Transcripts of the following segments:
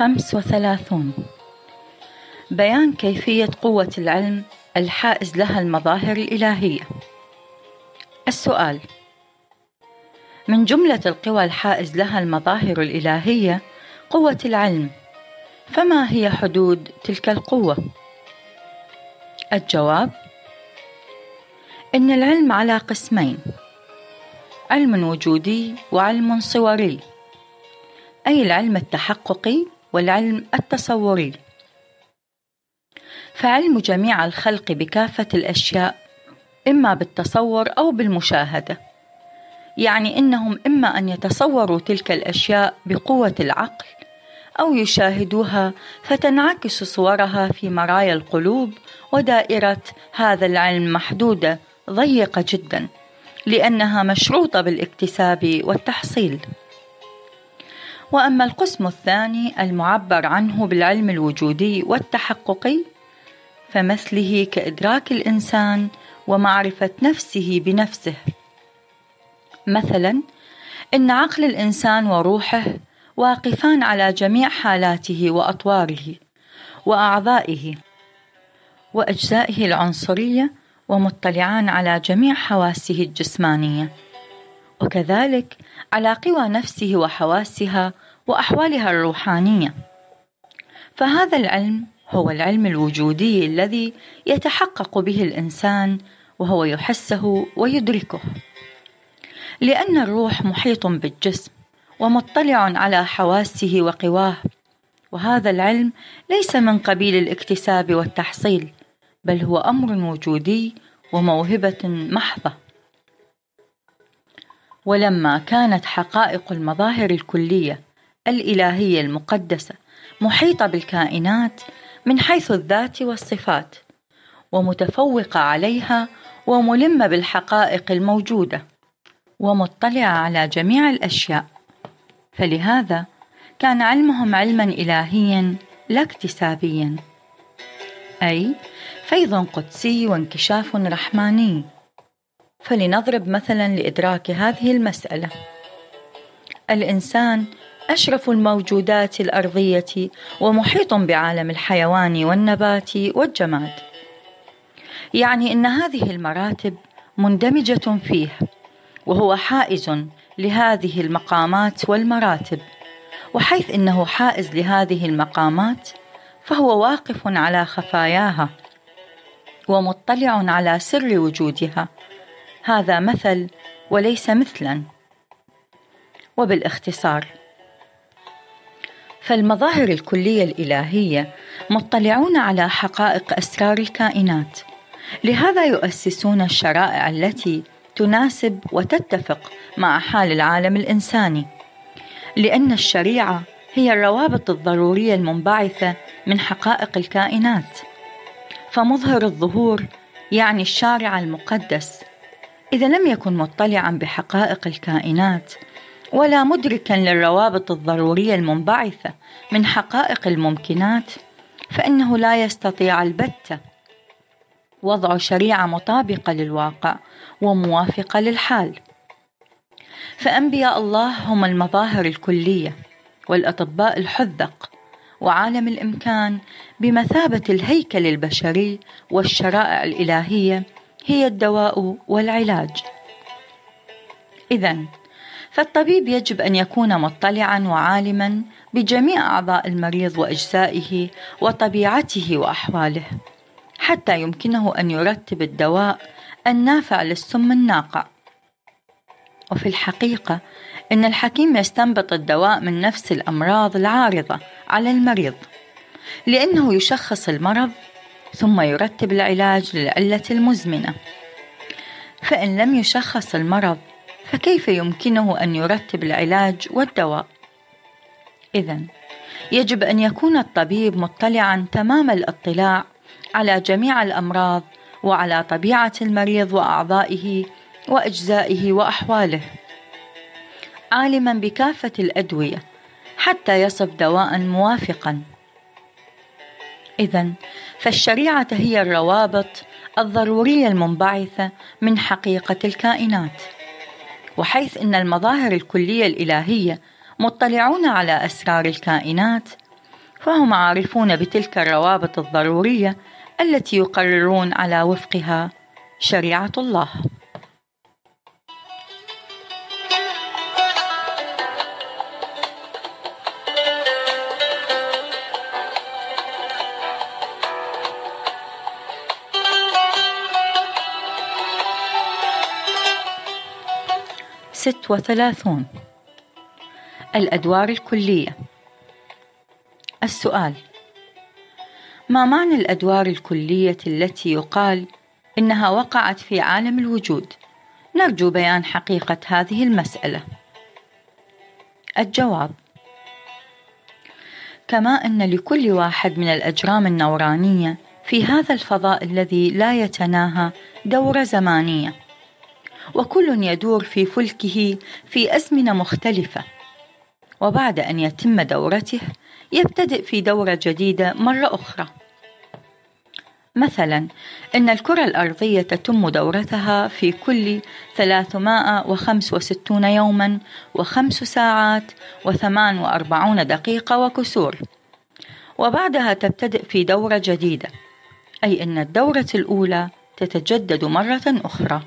خمس وثلاثون. بيان كيفية قوة العلم الحائز لها المظاهر الإلهية. السؤال من جملة القوى الحائز لها المظاهر الإلهية قوة العلم فما هي حدود تلك القوة؟ الجواب إن العلم على قسمين علم وجودي وعلم صوري. أي العلم التحققي والعلم التصوري. فعلم جميع الخلق بكافة الأشياء إما بالتصور أو بالمشاهدة. يعني إنهم إما أن يتصوروا تلك الأشياء بقوة العقل أو يشاهدوها فتنعكس صورها في مرايا القلوب ودائرة هذا العلم محدودة ضيقة جدا لأنها مشروطة بالاكتساب والتحصيل. وأما القسم الثاني المعبر عنه بالعلم الوجودي والتحققي فمثله كإدراك الإنسان ومعرفة نفسه بنفسه. مثلا إن عقل الإنسان وروحه واقفان على جميع حالاته وأطواره وأعضائه وأجزائه العنصرية ومطلعان على جميع حواسه الجسمانية. وكذلك على قوى نفسه وحواسها وأحوالها الروحانية. فهذا العلم هو العلم الوجودي الذي يتحقق به الإنسان وهو يحسه ويدركه. لأن الروح محيط بالجسم ومطلع على حواسه وقواه وهذا العلم ليس من قبيل الاكتساب والتحصيل بل هو أمر وجودي وموهبة محضة. ولما كانت حقائق المظاهر الكلية الإلهية المقدسة محيطة بالكائنات من حيث الذات والصفات ومتفوقة عليها وملمة بالحقائق الموجودة ومطلعة على جميع الأشياء. فلهذا كان علمهم علما الهيا لا اكتسابيا أي فيض قدسي وانكشاف رحماني. فلنضرب مثلا لإدراك هذه المسألة. الإنسان أشرف الموجودات الأرضية ومحيط بعالم الحيوان والنبات والجماد. يعني أن هذه المراتب مندمجة فيه وهو حائز لهذه المقامات والمراتب وحيث إنه حائز لهذه المقامات فهو واقف على خفاياها ومطلع على سر وجودها هذا مثل وليس مثلا. وبالاختصار فالمظاهر الكلية الإلهية مطلعون على حقائق أسرار الكائنات. لهذا يؤسسون الشرائع التي تناسب وتتفق مع حال العالم الإنساني. لأن الشريعة هي الروابط الضرورية المنبعثة من حقائق الكائنات. فمظهر الظهور يعني الشارع المقدس إذا لم يكن مطلعا بحقائق الكائنات ولا مدركا للروابط الضرورية المنبعثة من حقائق الممكنات فإنه لا يستطيع البتة وضع شريعة مطابقة للواقع وموافقة للحال. فأنبياء الله هم المظاهر الكلية والأطباء الحذق وعالم الإمكان بمثابة الهيكل البشري والشرائع الإلهية هي الدواء والعلاج. اذا فالطبيب يجب أن يكون مطلعا وعالما بجميع أعضاء المريض وأجزائه وطبيعته وأحواله حتى يمكنه أن يرتب الدواء النافع للسم الناقع. وفي الحقيقة إن الحكيم يستنبط الدواء من نفس الأمراض العارضة على المريض لأنه يشخص المرض ثم يرتب العلاج للعلة المزمنة. فإن لم يشخص المرض فكيف يمكنه أن يرتب العلاج والدواء؟ إذا يجب أن يكون الطبيب مطلعا تمام الاطلاع على جميع الأمراض وعلى طبيعة المريض وأعضائه وأجزائه وأحواله. عالما بكافة الأدوية حتى يصف دواء موافقا. إذا فالشريعة هي الروابط الضرورية المنبعثة من حقيقة الكائنات. وحيث أن المظاهر الكلية الإلهية مطلعون على أسرار الكائنات فهم عارفون بتلك الروابط الضرورية التي يقررون على وفقها شريعة الله. ست وثلاثون. الأدوار الكلية. السؤال. ما معنى الأدوار الكلية التي يقال إنها وقعت في عالم الوجود؟ نرجو بيان حقيقة هذه المسألة. الجواب: كما أن لكل واحد من الأجرام النورانية في هذا الفضاء الذي لا يتناهى دورة زمانية، وكل يدور في فلكه في أزمنة مختلفة، وبعد أن يتم دورته يبتدئ في دورة جديدة مرة أخرى. مثلا إن الكرة الأرضية تتم دورتها في كل 365 يوما وخمس ساعات وثمان وأربعون دقيقة وكسور. وبعدها تبتدئ في دورة جديدة أي أن الدورة الأولى تتجدد مرة أخرى.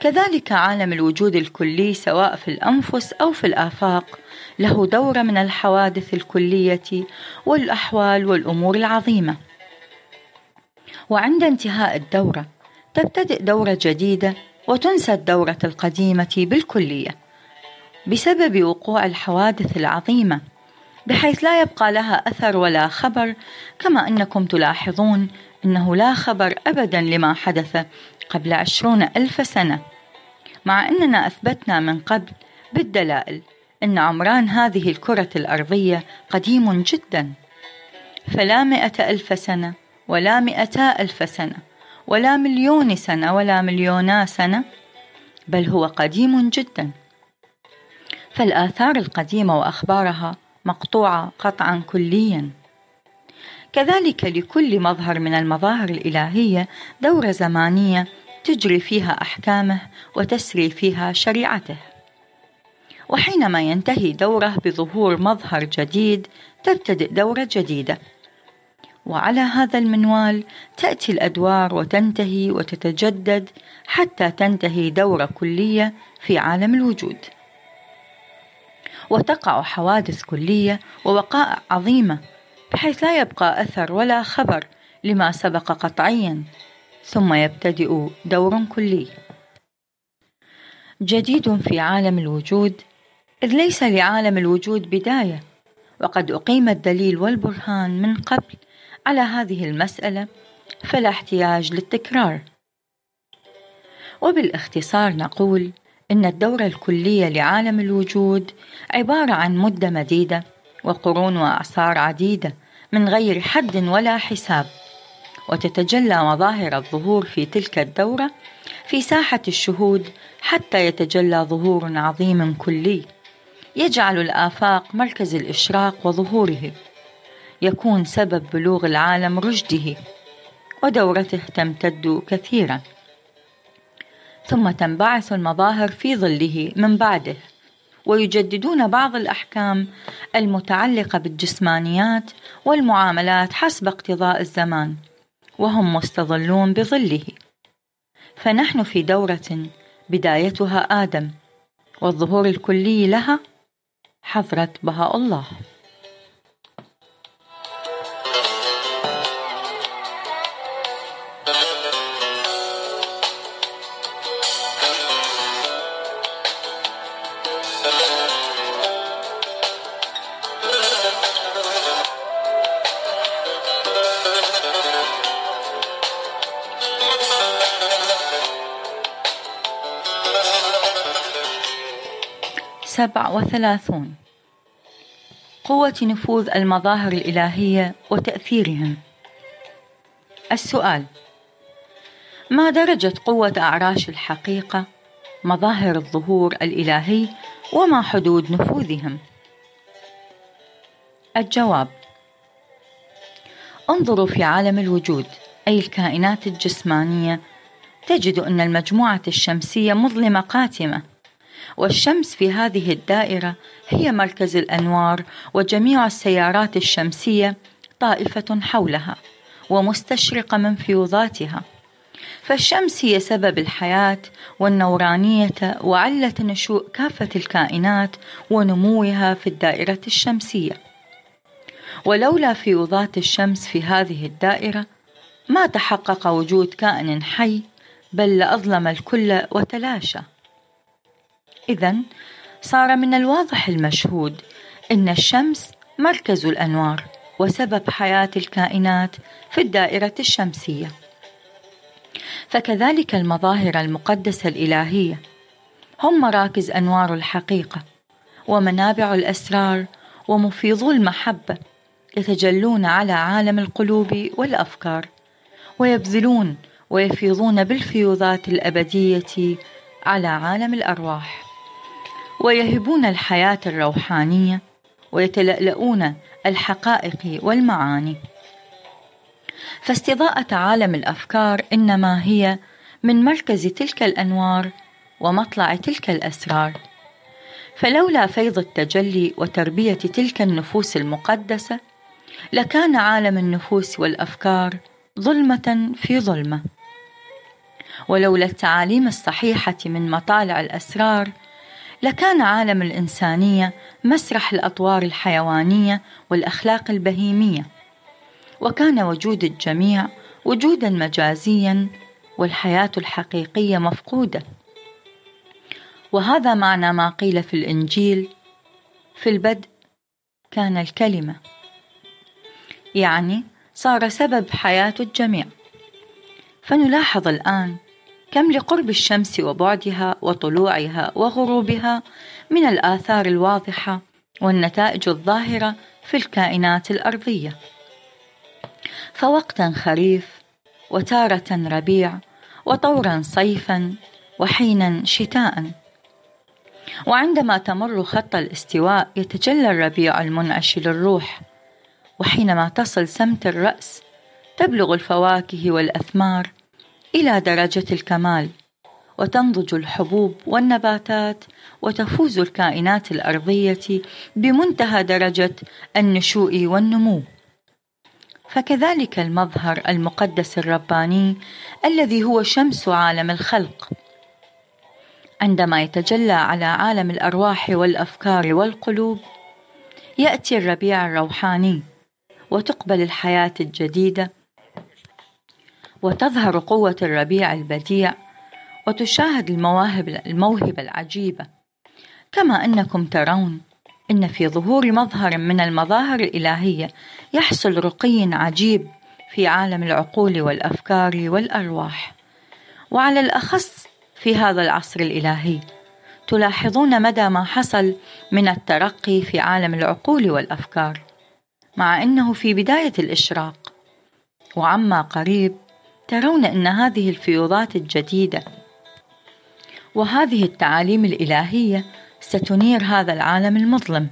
كذلك عالم الوجود الكلي سواء في الأنفس أو في الآفاق. له دورة من الحوادث الكلية والأحوال والأمور العظيمة. وعند انتهاء الدورة تبتدئ دورة جديدة وتنسى الدورة القديمة بالكلية بسبب وقوع الحوادث العظيمة بحيث لا يبقى لها أثر ولا خبر كما أنكم تلاحظون أنه لا خبر أبدا لما حدث قبل عشرون ألف سنة. مع أننا أثبتنا من قبل بالدلائل أن عمران هذه الكرة الأرضية قديم جدا. فلا مئة ألف سنة ولا مئتا ألف سنة ولا مليون سنة ولا مليونا سنة بل هو قديم جدا. فالآثار القديمة وأخبارها مقطوعة قطعا كليا. كذلك لكل مظهر من المظاهر الإلهية دورة زمانية تجري فيها أحكامه وتسري فيها شريعته. وحينما ينتهي دوره بظهور مظهر جديد تبتدئ دورة جديدة. وعلى هذا المنوال تأتي الأدوار وتنتهي وتتجدد حتى تنتهي دورة كلية في عالم الوجود. وتقع حوادث كلية ووقائع عظيمة بحيث لا يبقى أثر ولا خبر لما سبق قطعيا. ثم يبتدئ دور كلي. جديد في عالم الوجود إذ ليس لعالم الوجود بداية وقد أقيم الدليل والبرهان من قبل على هذه المسألة فلا احتياج للتكرار. وبالاختصار نقول إن الدورة الكلية لعالم الوجود عبارة عن مدة مديدة وقرون وأعصار عديدة من غير حد ولا حساب. وتتجلى مظاهر الظهور في تلك الدورة في ساحة الشهود حتى يتجلى ظهور عظيم كلي. يجعل الآفاق مركز الإشراق وظهوره. يكون سبب بلوغ العالم رشده. ودورته تمتد كثيرا. ثم تنبعث المظاهر في ظله من بعده. ويجددون بعض الأحكام المتعلقة بالجسمانيات والمعاملات حسب اقتضاء الزمان. وهم مستظلون بظله. فنحن في دورة بدايتها آدم والظهور الكلي لها حضرة بهاء الله. وثلاثون قوة نفوذ المظاهر الإلهية وتأثيرهم. السؤال ما درجة قوة أعراش الحقيقة مظاهر الظهور الإلهي وما حدود نفوذهم؟ الجواب انظروا في عالم الوجود أي الكائنات الجسمانية تجد أن المجموعة الشمسية مظلمة قاتمة. والشمس في هذه الدائرة هي مركز الأنوار وجميع السيارات الشمسية طائفة حولها ومستشرقة من فيوضاتها. فالشمس هي سبب الحياة والنورانية وعلة نشوء كافة الكائنات ونموها في الدائرة الشمسية. ولولا فيوضات الشمس في هذه الدائرة ما تحقق وجود كائن حي بل لأظلم الكل وتلاشى. إذا صار من الواضح المشهود إن الشمس مركز الأنوار وسبب حياة الكائنات في الدائرة الشمسية. فكذلك المظاهر المقدسة الإلهية. هم مراكز أنوار الحقيقة ومنابع الأسرار ومفيضو المحبة يتجلون على عالم القلوب والأفكار ويبذلون ويفيضون بالفيوضات الأبدية على عالم الأرواح. ويهبون الحياة الروحانية ويتلألؤون الحقائق والمعاني. فاستضاءة عالم الأفكار إنما هي من مركز تلك الأنوار ومطلع تلك الأسرار. فلولا فيض التجلي وتربية تلك النفوس المقدسة لكان عالم النفوس والأفكار ظلمة في ظلمة. ولولا التعاليم الصحيحة من مطالع الأسرار لكان عالم الإنسانية مسرح الأطوار الحيوانية والأخلاق البهيمية. وكان وجود الجميع وجودا مجازيا والحياة الحقيقية مفقودة. وهذا معنى ما قيل في الإنجيل في البدء كان الكلمة. يعني صار سبب حياة الجميع. فنلاحظ الآن كم لقرب الشمس وبعدها وطلوعها وغروبها من الآثار الواضحة والنتائج الظاهرة في الكائنات الأرضية. فوقتا خريف وتارة ربيع وطورا صيفا وحينا شتاء وعندما تمر خط الاستواء يتجلى الربيع المنعش للروح وحينما تصل سمت الرأس تبلغ الفواكه والأثمار إلى درجة الكمال وتنضج الحبوب والنباتات وتفوز الكائنات الأرضية بمنتهى درجة النشوء والنمو. فكذلك المظهر المقدس الرباني الذي هو شمس عالم الخلق. عندما يتجلى على عالم الأرواح والأفكار والقلوب يأتي الربيع الروحاني وتقبل الحياة الجديدة وتظهر قوة الربيع البديع وتشاهد المواهب الموهبه العجيبه كما أنكم ترون إن في ظهور مظهر من المظاهر الإلهية يحصل رقي عجيب في عالم العقول والأفكار والأرواح. وعلى الأخص في هذا العصر الإلهي تلاحظون مدى ما حصل من الترقي في عالم العقول والأفكار مع أنه في بداية الإشراق. وعما قريب ترون أن هذه الفيوضات الجديدة وهذه التعاليم الإلهية ستنير هذا العالم المظلم.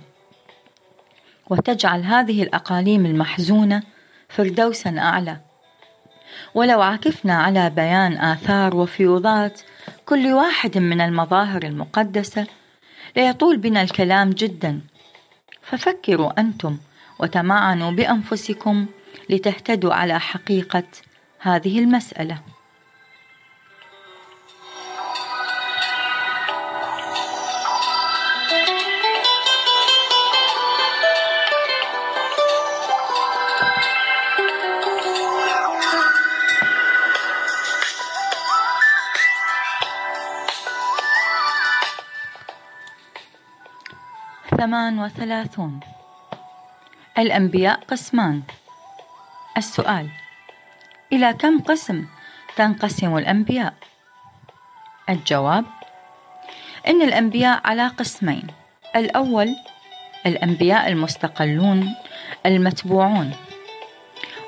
وتجعل هذه الأقاليم المحزونة فردوسا أعلى. ولو عكفنا على بيان آثار وفيوضات كل واحد من المظاهر المقدسة ليطول بنا الكلام جدا. ففكروا أنتم وتمعنوا بأنفسكم لتهتدوا على حقيقة هذه المسألة. ثمان وثلاثون. الأنبياء قسمان. السؤال. إلى كم قسم تنقسم الأنبياء؟ الجواب إن الأنبياء على قسمين الأول الأنبياء المستقلون المتبوعون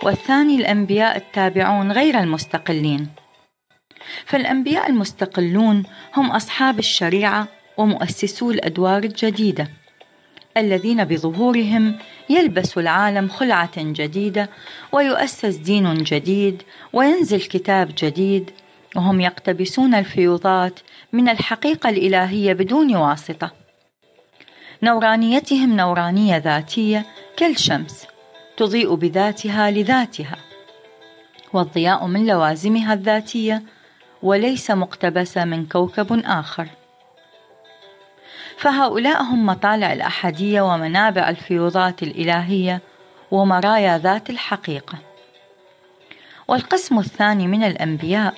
والثاني الأنبياء التابعون غير المستقلين فالأنبياء المستقلون هم أصحاب الشريعة ومؤسسو الأدوار الجديدة الذين بظهورهم يلبس العالم خلعة جديدة ويؤسس دين جديد وينزل كتاب جديد وهم يقتبسون الفيوضات من الحقيقة الإلهية بدون واسطة. نورانيتهم نورانية ذاتية كالشمس تضيء بذاتها لذاتها. والضياء من لوازمها الذاتية وليس مقتبس من كوكب آخر. فهؤلاء هم مطالع الأحدية ومنابع الفيوضات الإلهية ومرايا ذات الحقيقة. والقسم الثاني من الأنبياء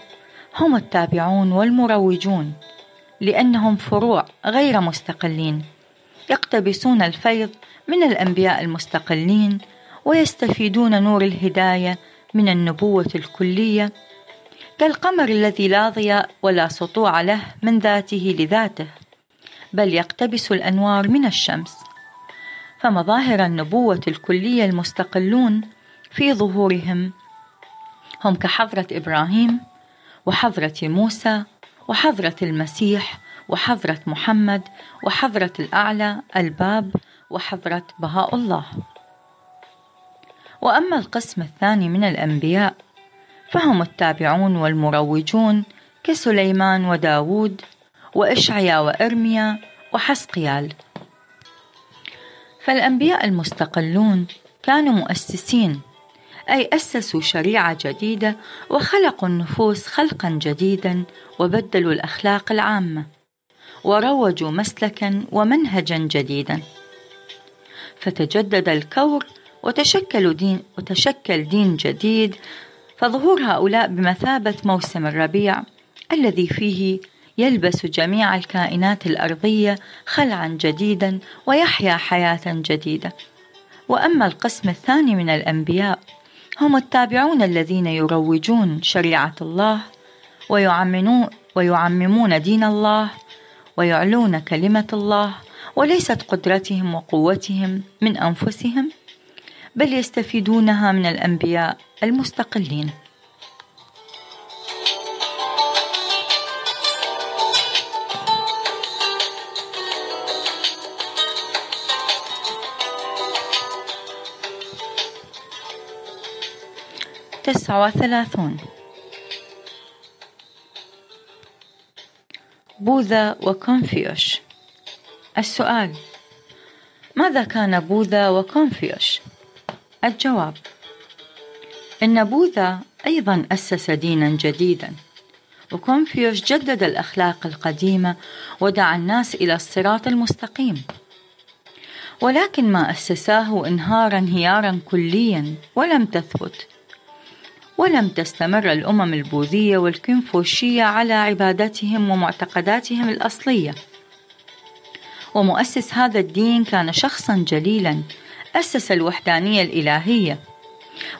هم التابعون والمروجون لأنهم فروع غير مستقلين يقتبسون الفيض من الأنبياء المستقلين ويستفيدون نور الهداية من النبوة الكلية كالقمر الذي لا ضياء ولا سطوع له من ذاته لذاته. بل يقتبس الأنوار من الشمس. فمظاهر النبوة الكلية المستقلون في ظهورهم هم كحضرة إبراهيم وحضرة موسى وحضرة المسيح وحضرة محمد وحضرة الأعلى الباب وحضرة بهاء الله. وأما القسم الثاني من الأنبياء فهم التابعون والمروجون كسليمان وداود وإشعيا وإرميا وحسقيال. فالأنبياء المستقلون كانوا مؤسسين أي أسسوا شريعة جديدة وخلقوا النفوس خلقا جديدا وبدلوا الأخلاق العامة وروجوا مسلكا ومنهجا جديدا. فتجدد الكور وتشكل دين وتشكل دين جديد فظهور هؤلاء بمثابة موسم الربيع الذي فيه يلبس جميع الكائنات الأرضية خلعا جديدا ويحيا حياة جديدة. وأما القسم الثاني من الأنبياء هم التابعون الذين يروجون شريعة الله ويعممون ويعممون دين الله ويعلون كلمة الله وليست قدرتهم وقوتهم من أنفسهم بل يستفيدونها من الأنبياء المستقلين. تسعة وثلاثون. بوذا وكونفيوش. السؤال ماذا كان بوذا وكونفيوش؟ الجواب إن بوذا أيضا أسس دينا جديدا وكونفيوش جدد الأخلاق القديمة ودعا الناس إلى الصراط المستقيم. ولكن ما أسساه انهار انهيارا كليا ولم تثبت. ولم تستمر الأمم البوذية والكنفوشية على عبادتهم ومعتقداتهم الأصلية. ومؤسس هذا الدين كان شخصا جليلا أسس الوحدانية الإلهية.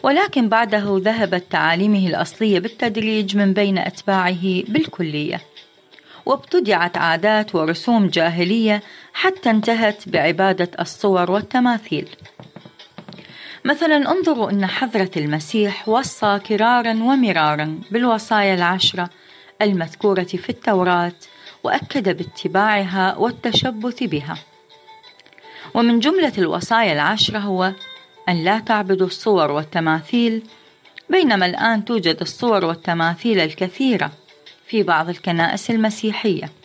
ولكن بعده ذهبت تعاليمه الأصلية بالتدريج من بين أتباعه بالكلية. وابتدعت عادات ورسوم جاهلية حتى انتهت بعبادة الصور والتماثيل. مثلا انظروا أن حضرة المسيح وصى كرارا ومرارا بالوصايا العشرة المذكورة في التوراة وأكد باتباعها والتشبث بها. ومن جملة الوصايا العشرة هو أن لا تعبدوا الصور والتماثيل بينما الآن توجد الصور والتماثيل الكثيرة في بعض الكنائس المسيحية.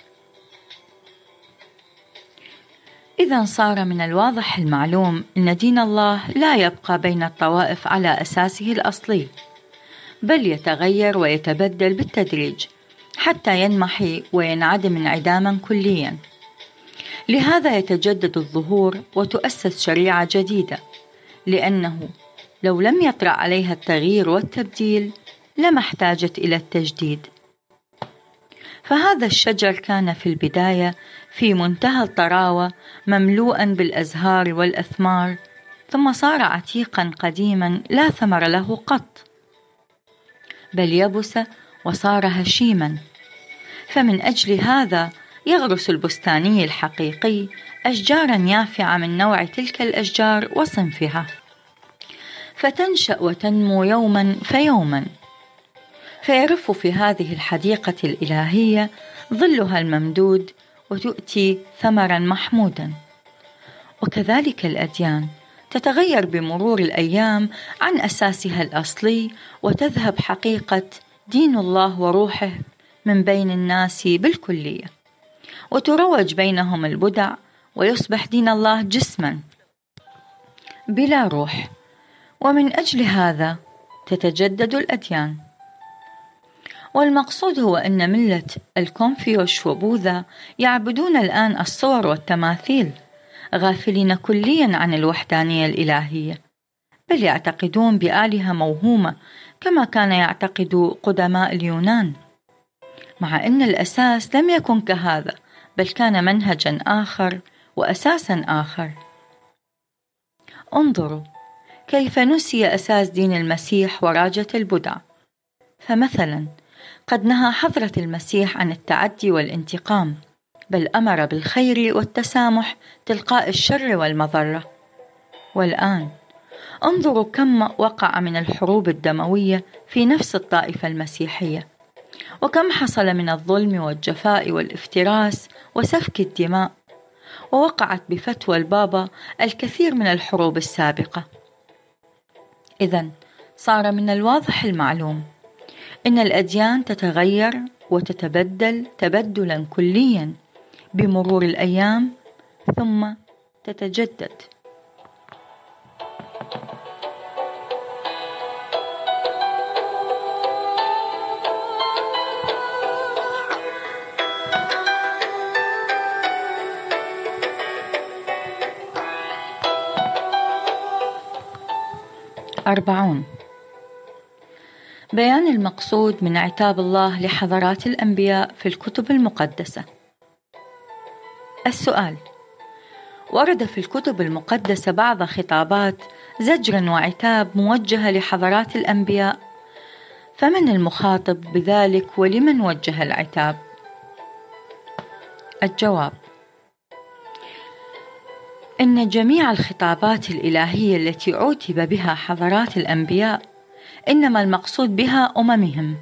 إذا صار من الواضح المعلوم أن دين الله لا يبقى بين الطوائف على أساسه الأصلي بل يتغير ويتبدل بالتدريج حتى ينمحي وينعدم انعداما كليا. لهذا يتجدد الظهور وتؤسس شريعة جديدة لأنه لو لم يطرأ عليها التغيير والتبديل لما احتاجت إلى التجديد. فهذا الشجر كان في البداية في منتهى الطراوة مملوءا بالأزهار والأثمار ثم صار عتيقا قديما لا ثمر له قط. بل يبس وصار هشيما. فمن أجل هذا يغرس البستاني الحقيقي أشجارا يافعة من نوع تلك الأشجار وصنفها. فتنشأ وتنمو يوما فيوما. فيرف في هذه الحديقة الإلهية ظلها الممدود وتؤتي ثمرا محمودا. وكذلك الأديان. تتغير بمرور الأيام عن أساسها الأصلي وتذهب حقيقة دين الله وروحه من بين الناس بالكلية. وتروج بينهم البدع ويصبح دين الله جسما بلا روح. ومن أجل هذا تتجدد الأديان. والمقصود هو أن ملة الكونفيوش وبوذا يعبدون الآن الصور والتماثيل غافلين كليا عن الوحدانية الإلهية. بل يعتقدون بآلهة موهومة كما كان يعتقد قدماء اليونان. مع أن الأساس لم يكن كهذا بل كان منهجا آخر وأساسا آخر. انظروا كيف نسي أساس دين المسيح وراجة البدع. فمثلا قد نهى حضرة المسيح عن التعدي والانتقام بل أمر بالخير والتسامح تلقاء الشر والمضرة. والآن انظروا كم وقع من الحروب الدموية في نفس الطائفة المسيحية وكم حصل من الظلم والجفاء والافتراس وسفك الدماء ووقعت بفتوى البابا الكثير من الحروب السابقة. إذا صار من الواضح المعلوم إن الأديان تتغير وتتبدل تبدلا كليا بمرور الأيام ثم تتجدد. أربعون. بيان المقصود من عتاب الله لحضرات الأنبياء في الكتب المقدسة السؤال ورد في الكتب المقدسة بعض خطابات زجر وعتاب موجهة لحضرات الأنبياء فمن المخاطب بذلك ولمن وجه العتاب؟ الجواب إن جميع الخطابات الإلهية التي عوتب بها حضرات الأنبياء إنما المقصود بها أممهم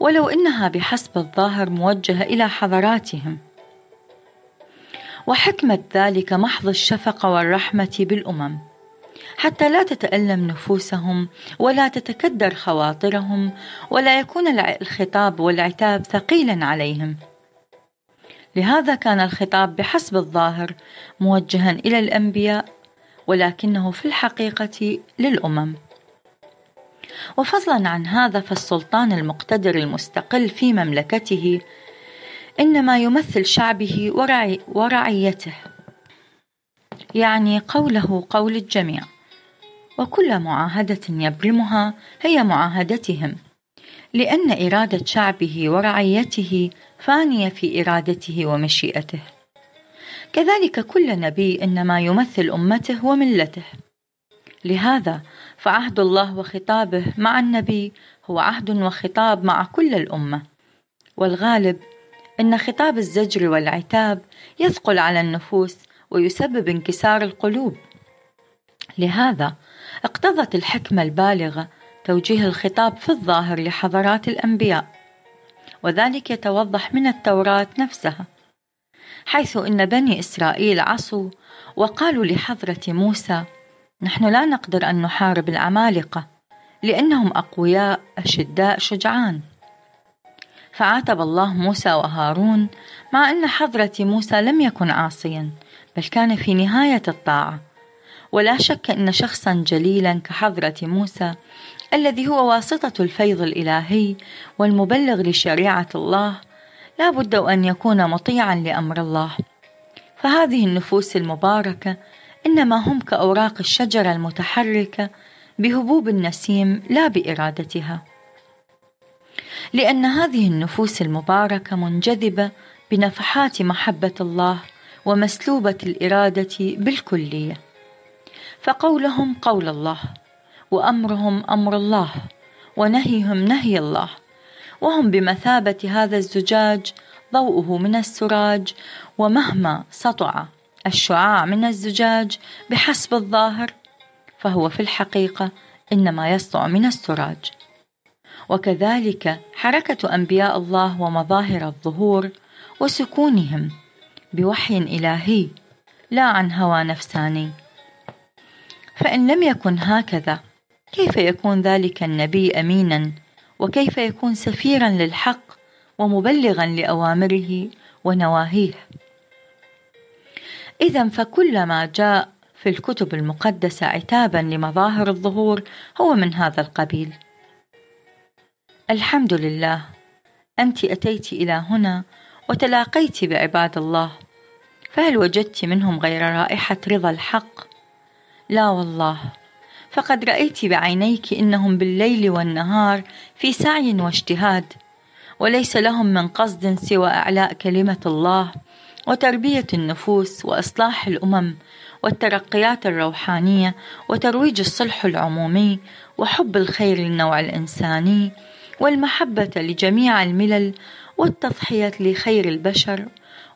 ولو إنها بحسب الظاهر موجهة إلى حضراتهم. وحكمة ذلك محض الشفقة والرحمة بالأمم حتى لا تتألم نفوسهم ولا تتكدر خواطرهم ولا يكون الخطاب والعتاب ثقيلا عليهم. لهذا كان الخطاب بحسب الظاهر موجها إلى الأنبياء ولكنه في الحقيقة للأمم. وفضلا عن هذا فالسلطان المقتدر المستقل في مملكته إنما يمثل شعبه ورعي ورعيته. يعني قوله قول الجميع. وكل معاهدة يبرمها هي معاهدتهم لأن إرادة شعبه ورعيته فانية في إرادته ومشيئته. كذلك كل نبي إنما يمثل أمته وملته. لهذا فعهد الله وخطابه مع النبي هو عهد وخطاب مع كل الأمة. والغالب إن خطاب الزجر والعتاب يثقل على النفوس ويسبب انكسار القلوب. لهذا اقتضت الحكمة البالغة توجيه الخطاب في الظاهر لحضرات الأنبياء وذلك يتوضح من التوراة نفسها حيث إن بني إسرائيل عصوا وقالوا لحضرة موسى نحن لا نقدر أن نحارب العمالقة لأنهم أقوياء أشداء شجعان. فعاتب الله موسى وهارون مع أن حضرة موسى لم يكن عاصيا بل كان في نهاية الطاعة. ولا شك أن شخصا جليلا كحضرة موسى الذي هو واسطة الفيض الإلهي والمبلغ لشريعة الله لا بد أن يكون مطيعا لأمر الله. فهذه النفوس المباركة إنما هم كأوراق الشجرة المتحركة بهبوب النسيم لا بإرادتها. لأن هذه النفوس المباركة منجذبة بنفحات محبة الله ومسلوبة الإرادة بالكلية. فقولهم قول الله وأمرهم أمر الله ونهيهم نهي الله. وهم بمثابة هذا الزجاج ضوءه من السراج ومهما سطع الشعاع من الزجاج بحسب الظاهر فهو في الحقيقة إنما يسطع من السراج. وكذلك حركة أنبياء الله ومظاهر الظهور وسكونهم بوحي إلهي لا عن هوى نفساني. فإن لم يكن هكذا كيف يكون ذلك النبي أمينا؟ وكيف يكون سفيرا للحق ومبلغا لأوامره ونواهيه؟ إذا فكل ما جاء في الكتب المقدسة عتابا لمظاهر الظهور هو من هذا القبيل. الحمد لله. أنت أتيت إلى هنا وتلاقيت بعباد الله فهل وجدت منهم غير رائحة رضا الحق؟ لا والله. فقد رأيت بعينيك إنهم بالليل والنهار في سعي واجتهاد وليس لهم من قصد سوى إعلاء كلمة الله. وتربية النفوس وإصلاح الأمم والترقيات الروحانية وترويج الصلح العمومي وحب الخير للنوع الإنساني والمحبة لجميع الملل والتضحية لخير البشر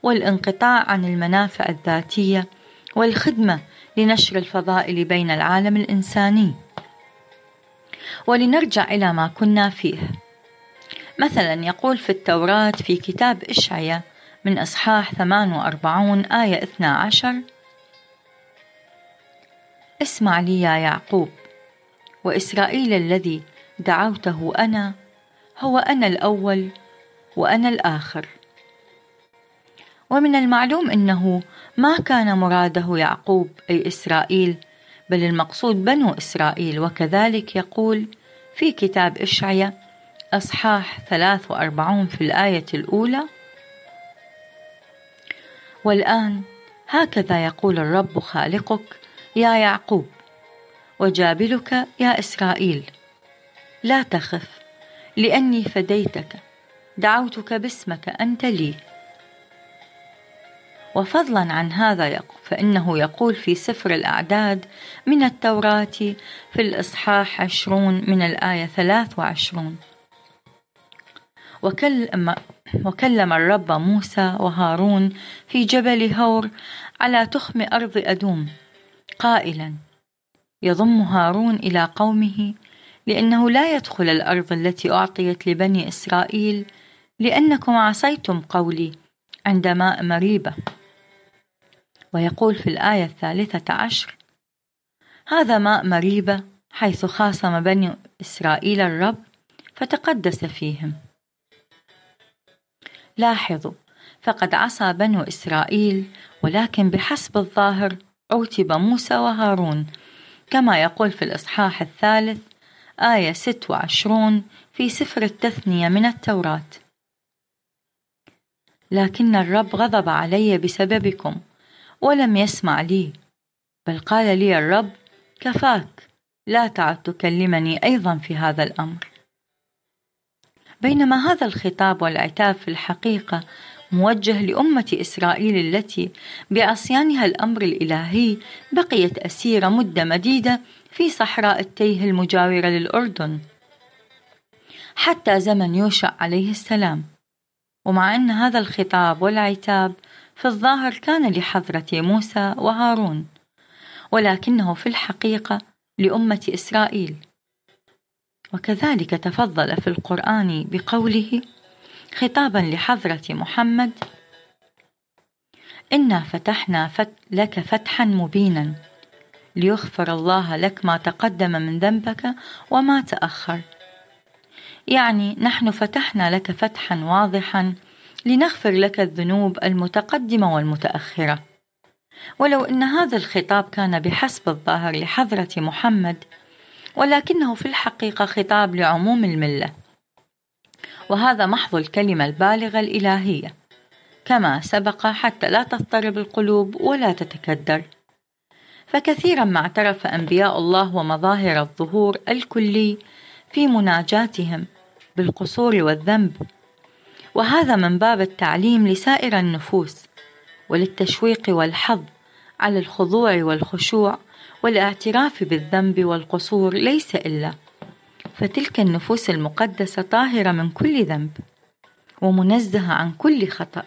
والانقطاع عن المنافع الذاتية والخدمة لنشر الفضائل بين العالم الإنساني. ولنرجع إلى ما كنا فيه. مثلا يقول في التوراة في كتاب إشعيا من إصحاح 48 آية 12 اسمع لي يا يعقوب وإسرائيل الذي دعوته أنا هو أنا الأول وأنا الآخر. ومن المعلوم أنه ما كان مراده يعقوب أي إسرائيل بل المقصود بنو إسرائيل وكذلك يقول في كتاب إشعيا أصحاح 43 في الآية الأولى والآن هكذا يقول الرب خالقك يا يعقوب وجابلك يا إسرائيل. لا تخف لأني فديتك دعوتك باسمك أنت لي. وفضلا عن هذا فإنه يقول في سفر الأعداد من التوراة في الإصحاح عشرون من الآية ثلاث وعشرون. وكلم الرب موسى وهارون في جبل هور على تخم أرض أدوم قائلا يضم هارون إلى قومه لأنه لا يدخل الأرض التي أعطيت لبني إسرائيل لأنكم عصيتم قولي عند ماء مريبة. ويقول في الآية الثالثة عشر هذا ماء مريبة حيث خاصم بني إسرائيل الرب فتقدس فيهم. لاحظوا فقد عصى بنو إسرائيل ولكن بحسب الظاهر عوتب موسى وهارون. كما يقول في الإصحاح الثالث آية 26 في سفر التثنية من التوراة. لكن الرب غضب علي بسببكم ولم يسمع لي. بل قال لي الرب كفاك لا تعد تكلمني أيضا في هذا الأمر. بينما هذا الخطاب والعتاب في الحقيقة موجه لأمة إسرائيل التي بعصيانها الأمر الإلهي بقيت أسيرة مدة مديدة في صحراء التيه المجاورة للأردن حتى زمن يوشع عليه السلام. ومع أن هذا الخطاب والعتاب في الظاهر كان لحضرة موسى وهارون ولكنه في الحقيقة لأمة إسرائيل. وكذلك تفضل في القرآن بقوله خطابا لحضرة محمد إنا فتحنا فت لك فتحا مبينا ليغفر الله لك ما تقدم من ذنبك وما تأخر. يعني نحن فتحنا لك فتحا واضحا لنغفر لك الذنوب المتقدمة والمتأخرة. ولو أن هذا الخطاب كان بحسب الظاهر لحضرة محمد ولكنه في الحقيقة خطاب لعموم الملة. وهذا محض الكلمة البالغة الإلهية. كما سبق حتى لا تضطرب القلوب ولا تتكدر. فكثيرا ما اعترف أنبياء الله ومظاهر الظهور الكلي في مناجاتهم بالقصور والذنب. وهذا من باب التعليم لسائر النفوس وللتشويق والحظ على الخضوع والخشوع والاعتراف بالذنب والقصور ليس إلا فتلك النفوس المقدسة طاهرة من كل ذنب ومنزهة عن كل خطأ.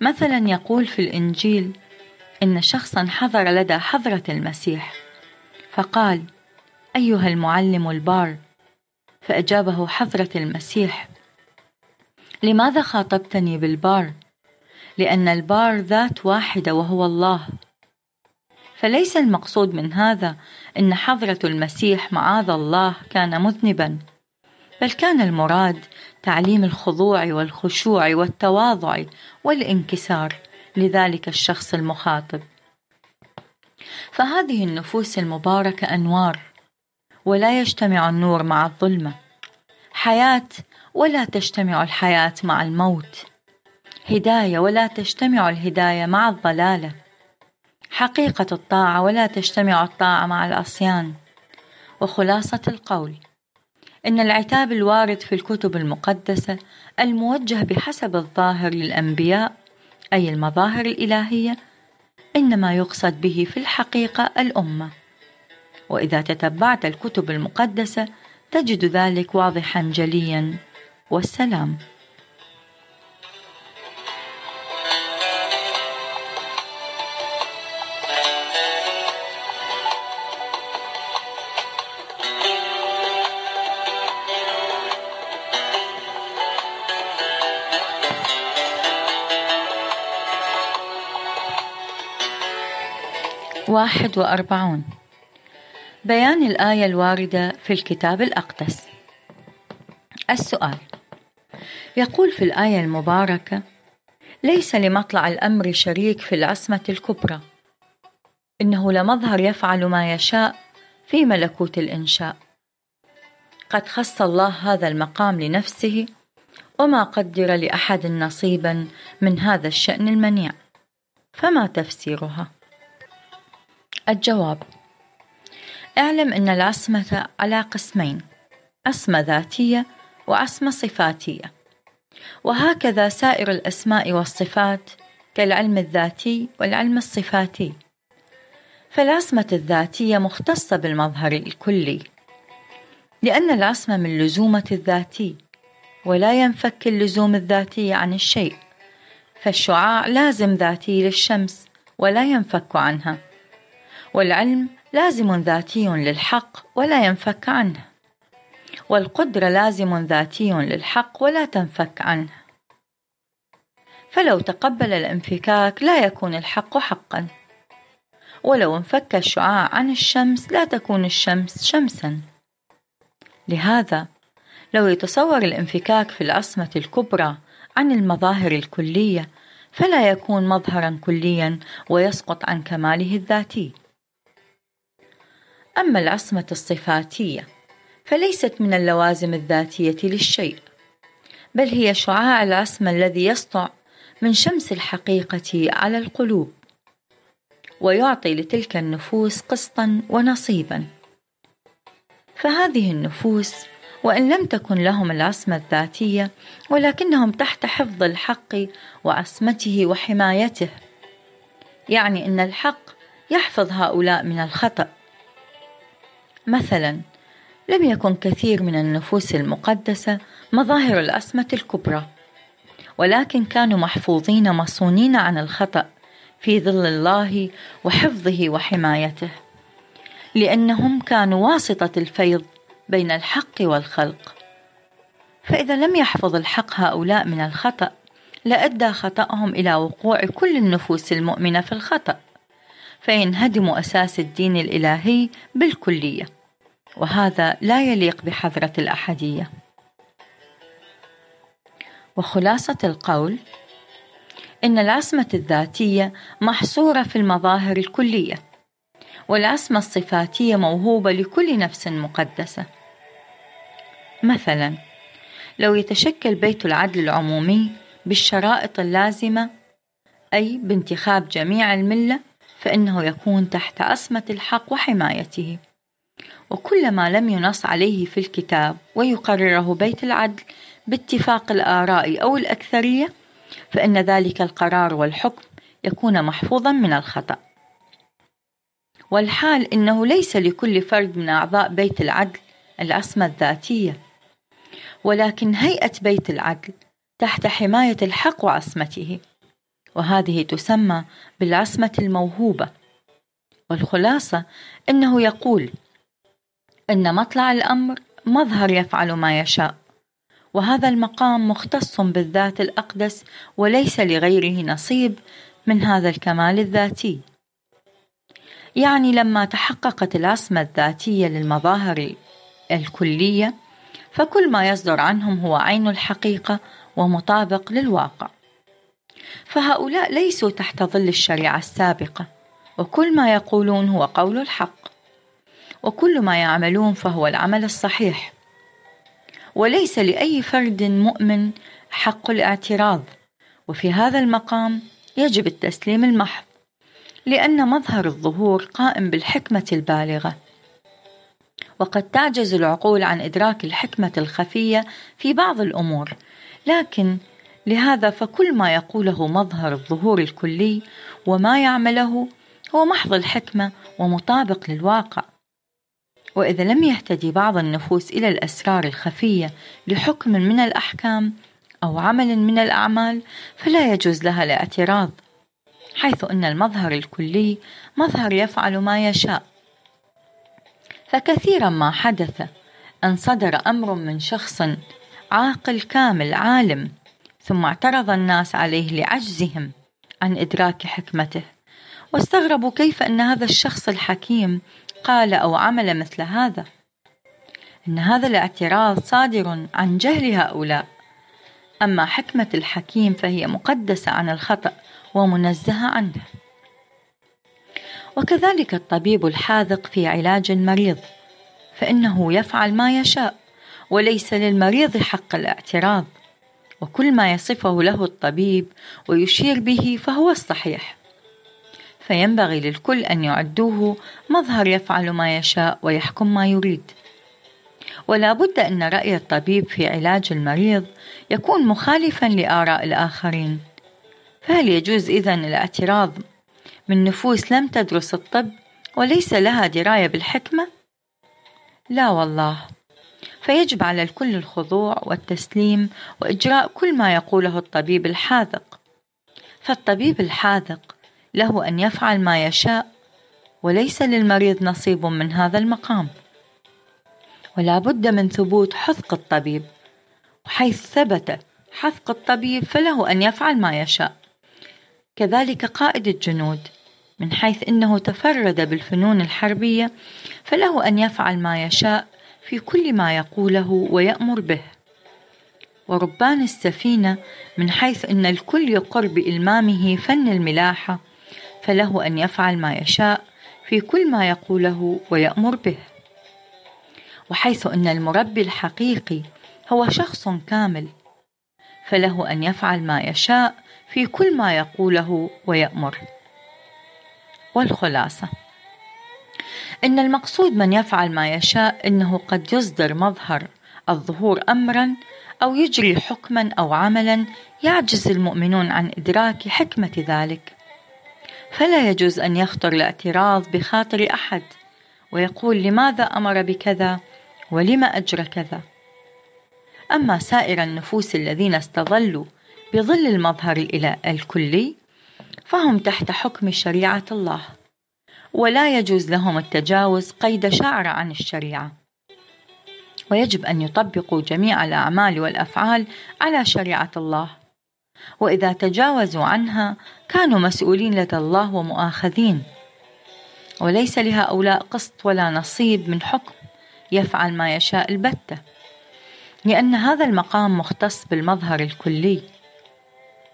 مثلا يقول في الإنجيل إن شخصا حضر لدى حضرة المسيح فقال أيها المعلم البار فأجابه حضرة المسيح لماذا خاطبتني بالبار؟ لأن البار ذات واحدة وهو الله. فليس المقصود من هذا إن حضرة المسيح معاذ الله كان مذنبا بل كان المراد تعليم الخضوع والخشوع والتواضع والانكسار لذلك الشخص المخاطب. فهذه النفوس المباركة أنوار ولا يجتمع النور مع الظلمة. حياة ولا تجتمع الحياة مع الموت. هداية ولا تجتمع الهداية مع الضلالة. حقيقة الطاعة ولا تجتمع الطاعة مع العصيان. وخلاصة القول. إن العتاب الوارد في الكتب المقدسة الموجه بحسب الظاهر للأنبياء أي المظاهر الإلهية إنما يقصد به في الحقيقة الأمة. وإذا تتبعت الكتب المقدسة تجد ذلك واضحا جليا. والسلام. واحد وأربعون. بيان الآية الواردة في الكتاب الأقدس. السؤال. يقول في الآية المباركة ليس لمطلع الأمر شريك في العصمة الكبرى. إنه لمظهر يفعل ما يشاء في ملكوت الإنشاء. قد خص الله هذا المقام لنفسه وما قدر لأحد نصيبا من هذا الشأن المنيع. فما تفسيرها؟ الجواب. اعلم أن العصمة على قسمين عصمة ذاتية وعصمة صفاتية. وهكذا سائر الأسماء والصفات كالعلم الذاتي والعلم الصفاتي. فالعصمة الذاتية مختصة بالمظهر الكلي لأن العصمة من لزومة الذاتي ولا ينفك اللزوم الذاتي عن الشيء. فالشعاع لازم ذاتي للشمس ولا ينفك عنها. والعلم لازم ذاتي للحق ولا ينفك عنه. والقدرة لازم ذاتي للحق ولا تنفك عنه. فلو تقبل الانفكاك لا يكون الحق حقا. ولو انفك الشعاع عن الشمس لا تكون الشمس شمسا. لهذا لو يتصور الانفكاك في العصمة الكبرى عن المظاهر الكلية فلا يكون مظهرا كليا ويسقط عن كماله الذاتي. أما العصمة الصفاتية فليست من اللوازم الذاتية للشيء بل هي شعاع العصمة الذي يسطع من شمس الحقيقة على القلوب ويعطي لتلك النفوس قسطا ونصيبا. فهذه النفوس وإن لم تكن لهم العصمه الذاتية ولكنهم تحت حفظ الحق وعصمته وحمايته يعني إن الحق يحفظ هؤلاء من الخطأ. مثلا لم يكن كثير من النفوس المقدسة مظاهر الأسمة الكبرى ولكن كانوا محفوظين مصونين عن الخطأ في ظل الله وحفظه وحمايته لأنهم كانوا واسطة الفيض بين الحق والخلق. فإذا لم يحفظ الحق هؤلاء من الخطأ لأدى خطأهم إلى وقوع كل النفوس المؤمنة في الخطأ فينهدم أساس الدين الإلهي بالكلية. وهذا لا يليق بحضرة الأحدية. وخلاصة القول إن العصمة الذاتية محصورة في المظاهر الكلية والعصمة الصفاتية موهوبة لكل نفس مقدسة. مثلا لو يتشكل بيت العدل العمومي بالشرائط اللازمة أي بانتخاب جميع الملة فإنه يكون تحت عصمة الحق وحمايته. وكل ما لم ينص عليه في الكتاب ويقرره بيت العدل باتفاق الآراء أو الأكثرية فإن ذلك القرار والحكم يكون محفوظا من الخطأ. والحال إنه ليس لكل فرد من أعضاء بيت العدل العصمة الذاتية ولكن هيئة بيت العدل تحت حماية الحق وعصمته وهذه تسمى بالعصمة الموهوبة. والخلاصة أنه يقول إن مطلع الأمر مظهر يفعل ما يشاء. وهذا المقام مختص بالذات الأقدس وليس لغيره نصيب من هذا الكمال الذاتي. يعني لما تحققت العصمة الذاتية للمظاهر الكلية فكل ما يصدر عنهم هو عين الحقيقة ومطابق للواقع. فهؤلاء ليسوا تحت ظل الشريعة السابقة وكل ما يقولون هو قول الحق. وكل ما يعملون فهو العمل الصحيح. وليس لأي فرد مؤمن حق الاعتراض. وفي هذا المقام يجب التسليم المحض لأن مظهر الظهور قائم بالحكمة البالغة. وقد تعجز العقول عن إدراك الحكمة الخفية في بعض الأمور لكن لهذا فكل ما يقوله مظهر الظهور الكلي وما يعمله هو محض الحكمة ومطابق للواقع. وإذا لم يهتدي بعض النفوس إلى الأسرار الخفية لحكم من الأحكام أو عمل من الأعمال فلا يجوز لها الاعتراض حيث أن المظهر الكلي مظهر يفعل ما يشاء. فكثيرا ما حدث أن صدر أمر من شخص عاقل كامل عالم ثم اعترض الناس عليه لعجزهم عن إدراك حكمته واستغربوا كيف أن هذا الشخص الحكيم قال أو عمل مثل هذا. إن هذا الاعتراض صادر عن جهل هؤلاء. أما حكمة الحكيم فهي مقدسة عن الخطأ ومنزهة عنه. وكذلك الطبيب الحاذق في علاج المريض. فإنه يفعل ما يشاء وليس للمريض حق الاعتراض. وكل ما يصفه له الطبيب ويشير به فهو الصحيح. فينبغي للكل أن يعدوه مظهر يفعل ما يشاء ويحكم ما يريد. ولا بد أن رأي الطبيب في علاج المريض يكون مخالفا لآراء الآخرين. فهل يجوز إذن الاعتراض من نفوس لم تدرس الطب وليس لها دراية بالحكمة؟ لا والله. فيجب على الكل الخضوع والتسليم وإجراء كل ما يقوله الطبيب الحاذق. فالطبيب الحاذق له أن يفعل ما يشاء وليس للمريض نصيب من هذا المقام. ولا بد من ثبوت حذق الطبيب. وحيث ثبت حذق الطبيب فله أن يفعل ما يشاء. كذلك قائد الجنود. من حيث إنه تفرد بالفنون الحربية فله أن يفعل ما يشاء في كل ما يقوله ويأمر به. وربان السفينة من حيث إن الكل يقر بإلمامه فن الملاحة فله أن يفعل ما يشاء في كل ما يقوله ويأمر به. وحيث أن المربي الحقيقي هو شخص كامل فله أن يفعل ما يشاء في كل ما يقوله ويأمر. والخلاصة إن المقصود من يفعل ما يشاء إنه قد يصدر مظهر الظهور امرا أو يجري حكما أو عملا يعجز المؤمنون عن إدراك حكمة ذلك. فلا يجوز أن يخطر الاعتراض بخاطر أحد ويقول لماذا أمر بكذا ولم أجرى كذا. أما سائر النفوس الذين استظلوا بظل المظهر الكلي فهم تحت حكم شريعة الله ولا يجوز لهم التجاوز قيد شعره عن الشريعة. ويجب أن يطبقوا جميع الأعمال والأفعال على شريعة الله. وإذا تجاوزوا عنها كانوا مسؤولين لدى الله ومؤاخذين. وليس لهؤلاء قسط ولا نصيب من حكم يفعل ما يشاء البتة لأن هذا المقام مختص بالمظهر الكلي.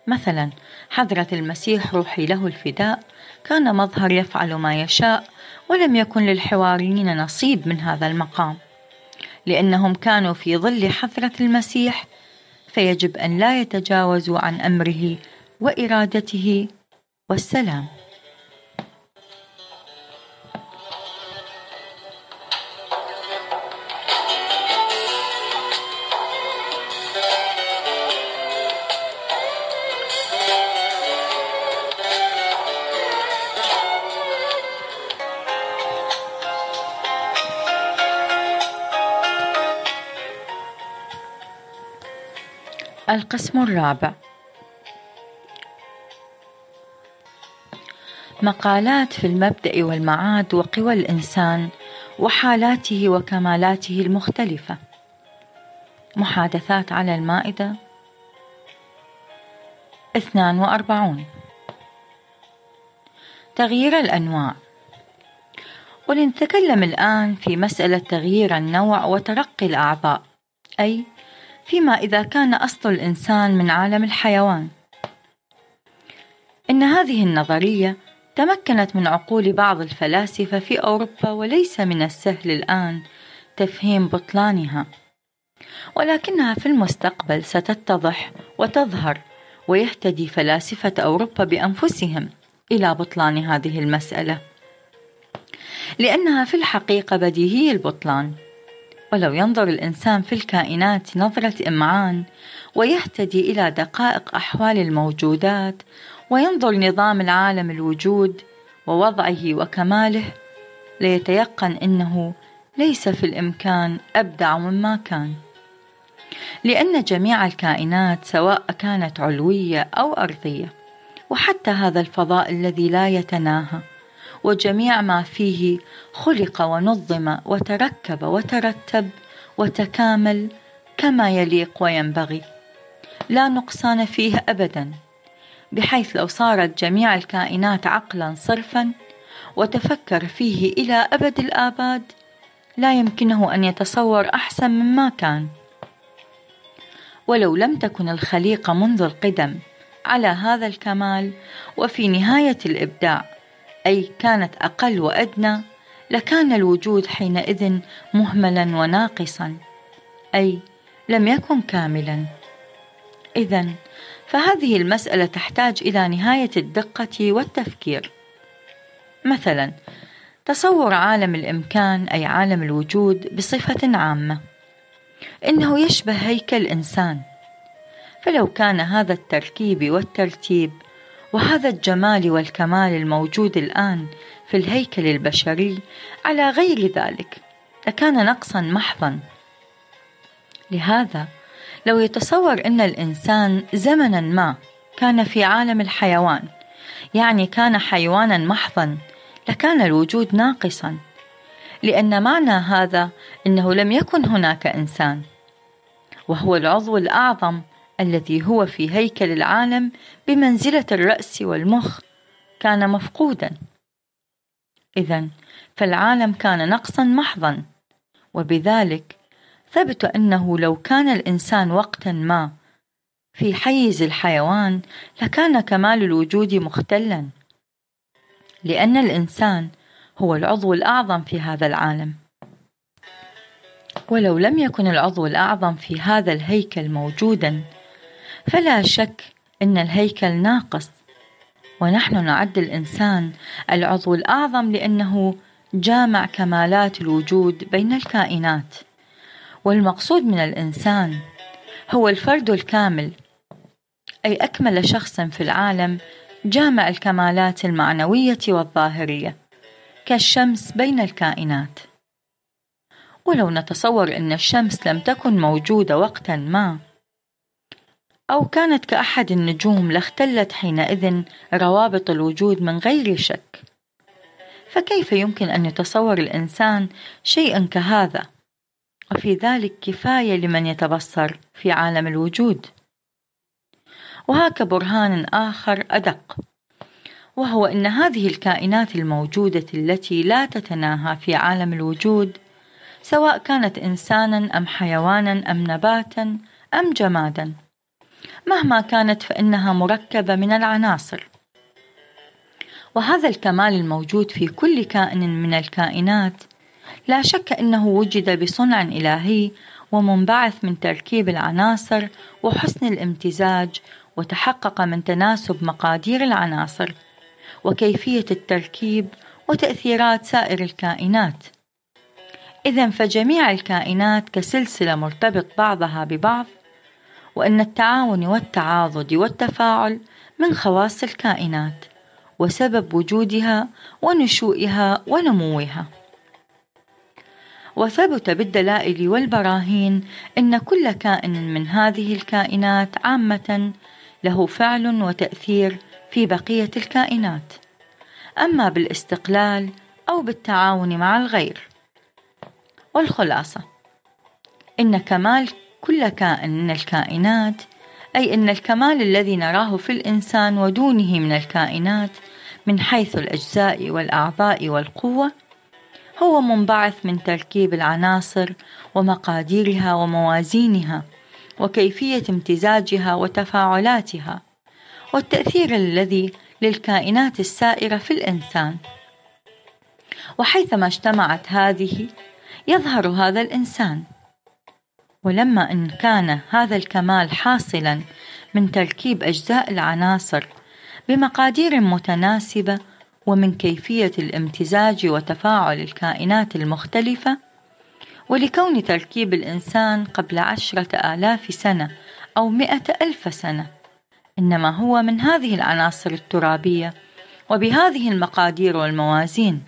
مثلا حضرة المسيح روحي له الفداء كان مظهر يفعل ما يشاء ولم يكن للحواريين نصيب من هذا المقام لأنهم كانوا في ظل حضرة المسيح فيجب أن لا يتجاوزوا عن أمره وإرادته. والسلام. القسم الرابع. مقالات في المبدأ والمعاد وقوى الإنسان وحالاته وكمالاته المختلفة. محادثات على المائدة. اثنان وأربعون. تغيير الأنواع. ولنتكلم الآن في مسألة تغيير النوع وترقي الأعضاء أي فيما إذا كان أصل الإنسان من عالم الحيوان. إن هذه النظرية تمكنت من عقول بعض الفلاسفة في أوروبا وليس من السهل الآن تفهيم بطلانها. ولكنها في المستقبل ستتضح وتظهر ويهتدي فلاسفة أوروبا بأنفسهم إلى بطلان هذه المسألة. لأنها في الحقيقة بديهي البطلان. ولو ينظر الإنسان في الكائنات نظرة إمعان ويهتدي إلى دقائق أحوال الموجودات وينظر نظام العالم الوجود ووضعه وكماله ليتيقن إنه ليس في الإمكان أبدع مما كان. لأن جميع الكائنات سواء كانت علوية أو أرضية وحتى هذا الفضاء الذي لا يتناهى وجميع ما فيه خلق ونظم وتركب وترتب وتكامل كما يليق وينبغي. لا نقصان فيه ابدا بحيث لو صارت جميع الكائنات عقلا صرفا وتفكر فيه إلى أبد الآباد لا يمكنه أن يتصور أحسن مما كان. ولو لم تكن الخليقه منذ القدم على هذا الكمال وفي نهاية الإبداع أي كانت أقل وأدنى لكان الوجود حينئذ مهملا وناقصا أي لم يكن كاملا. اذا فهذه المسألة تحتاج إلى نهاية الدقة والتفكير. مثلا تصور عالم الإمكان أي عالم الوجود بصفة عامة، إنه يشبه هيكل إنسان، فلو كان هذا التركيب والترتيب وهذا الجمال والكمال الموجود الآن في الهيكل البشري على غير ذلك لكان نقصا محضا. لهذا لو يتصور أن الإنسان زمنا ما كان في عالم الحيوان يعني كان حيوانا محضا لكان الوجود ناقصا لأن معنى هذا أنه لم يكن هناك إنسان وهو العضو الأعظم الذي هو في هيكل العالم بمنزلة الرأس والمخ كان مفقودا. إذا فالعالم كان نقصا محضا وبذلك ثبت أنه لو كان الإنسان وقتا ما في حيز الحيوان لكان كمال الوجود مختلا لأن الإنسان هو العضو الأعظم في هذا العالم. ولو لم يكن العضو الأعظم في هذا الهيكل موجودا فلا شك أن الهيكل ناقص ونحن نعد الإنسان العضو الأعظم لأنه جامع كمالات الوجود بين الكائنات. والمقصود من الإنسان هو الفرد الكامل أي أكمل شخص في العالم جامع الكمالات المعنوية والظاهرية كالشمس بين الكائنات. ولو نتصور أن الشمس لم تكن موجودة وقتا ما أو كانت كأحد النجوم لاختلت حينئذ روابط الوجود من غير شك. فكيف يمكن أن يتصور الإنسان شيئا كهذا؟ وفي ذلك كفاية لمن يتبصر في عالم الوجود. وهاك برهان آخر أدق وهو أن هذه الكائنات الموجودة التي لا تتناهى في عالم الوجود سواء كانت إنسانا أم حيوانا أم نباتا أم جمادا مهما كانت فإنها مركبة من العناصر وهذا الكمال الموجود في كل كائن من الكائنات لا شك أنه وجد بصنع إلهي ومنبعث من تركيب العناصر وحسن الامتزاج وتحقق من تناسب مقادير العناصر وكيفية التركيب وتأثيرات سائر الكائنات. إذا فجميع الكائنات كسلسلة مرتبط بعضها ببعض، وأن التعاون والتعاضد والتفاعل من خواص الكائنات، وسبب وجودها ونشوئها ونموها. وثبت بالدلائل والبراهين أن كل كائن من هذه الكائنات عامة له فعل وتأثير في بقية الكائنات أما بالاستقلال أو بالتعاون مع الغير والخلاصة إن كمال كل كائن من الكائنات أي أن الكمال الذي نراه في الإنسان ودونه من الكائنات من حيث الأجزاء والأعضاء والقوة هو منبعث من تركيب العناصر ومقاديرها وموازينها وكيفية امتزاجها وتفاعلاتها والتأثير الذي للكائنات السائرة في الإنسان. وحيثما اجتمعت هذه يظهر هذا الإنسان. ولما إن كان هذا الكمال حاصلا من تركيب أجزاء العناصر بمقادير متناسبة ومن كيفية الامتزاج وتفاعل الكائنات المختلفة ولكون تركيب الإنسان قبل عشرة آلاف سنة أو مئة ألف سنة إنما هو من هذه العناصر الترابية وبهذه المقادير والموازين.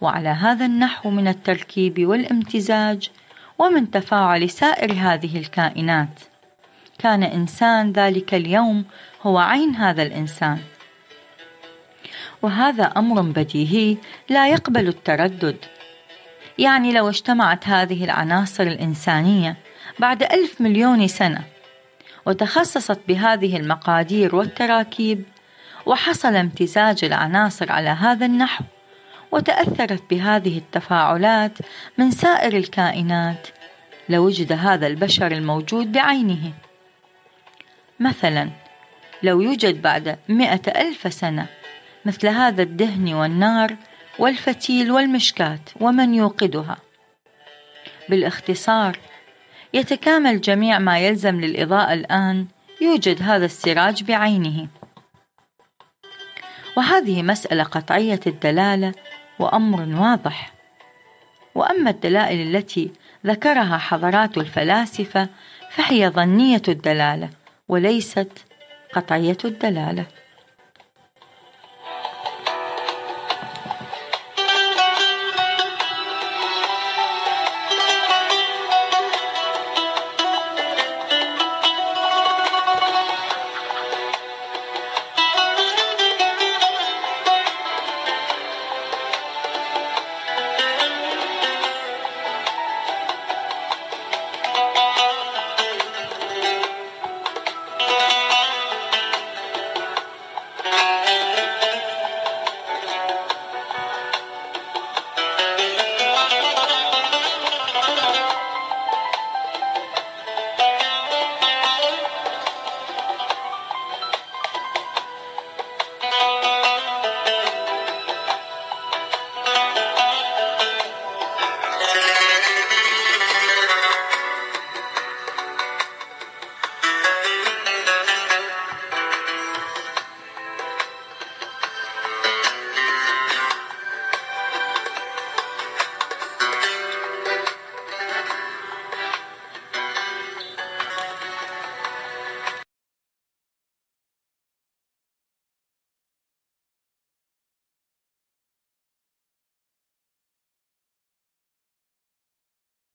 وعلى هذا النحو من التركيب والامتزاج ومن تفاعل سائر هذه الكائنات. كان إنسان ذلك اليوم هو عين هذا الإنسان. وهذا أمر بديهي لا يقبل التردد. يعني لو اجتمعت هذه العناصر الإنسانية بعد ألف مليون سنة وتخصصت بهذه المقادير والتراكيب وحصل امتزاج العناصر على هذا النحو وتأثرت بهذه التفاعلات من سائر الكائنات. لوجد هذا البشر الموجود بعينه. مثلا لو يوجد بعد مئة ألف سنة مثل هذا الدهن والنار والفتيل والمشكات ومن يوقدها. بالاختصار يتكامل جميع ما يلزم للإضاءة الآن يوجد هذا السراج بعينه. وهذه مسألة قطعية الدلالة وأمر واضح. وأما الدلائل التي ذكرها حضرات الفلاسفة فهي ظنية الدلالة وليست قطعية الدلالة.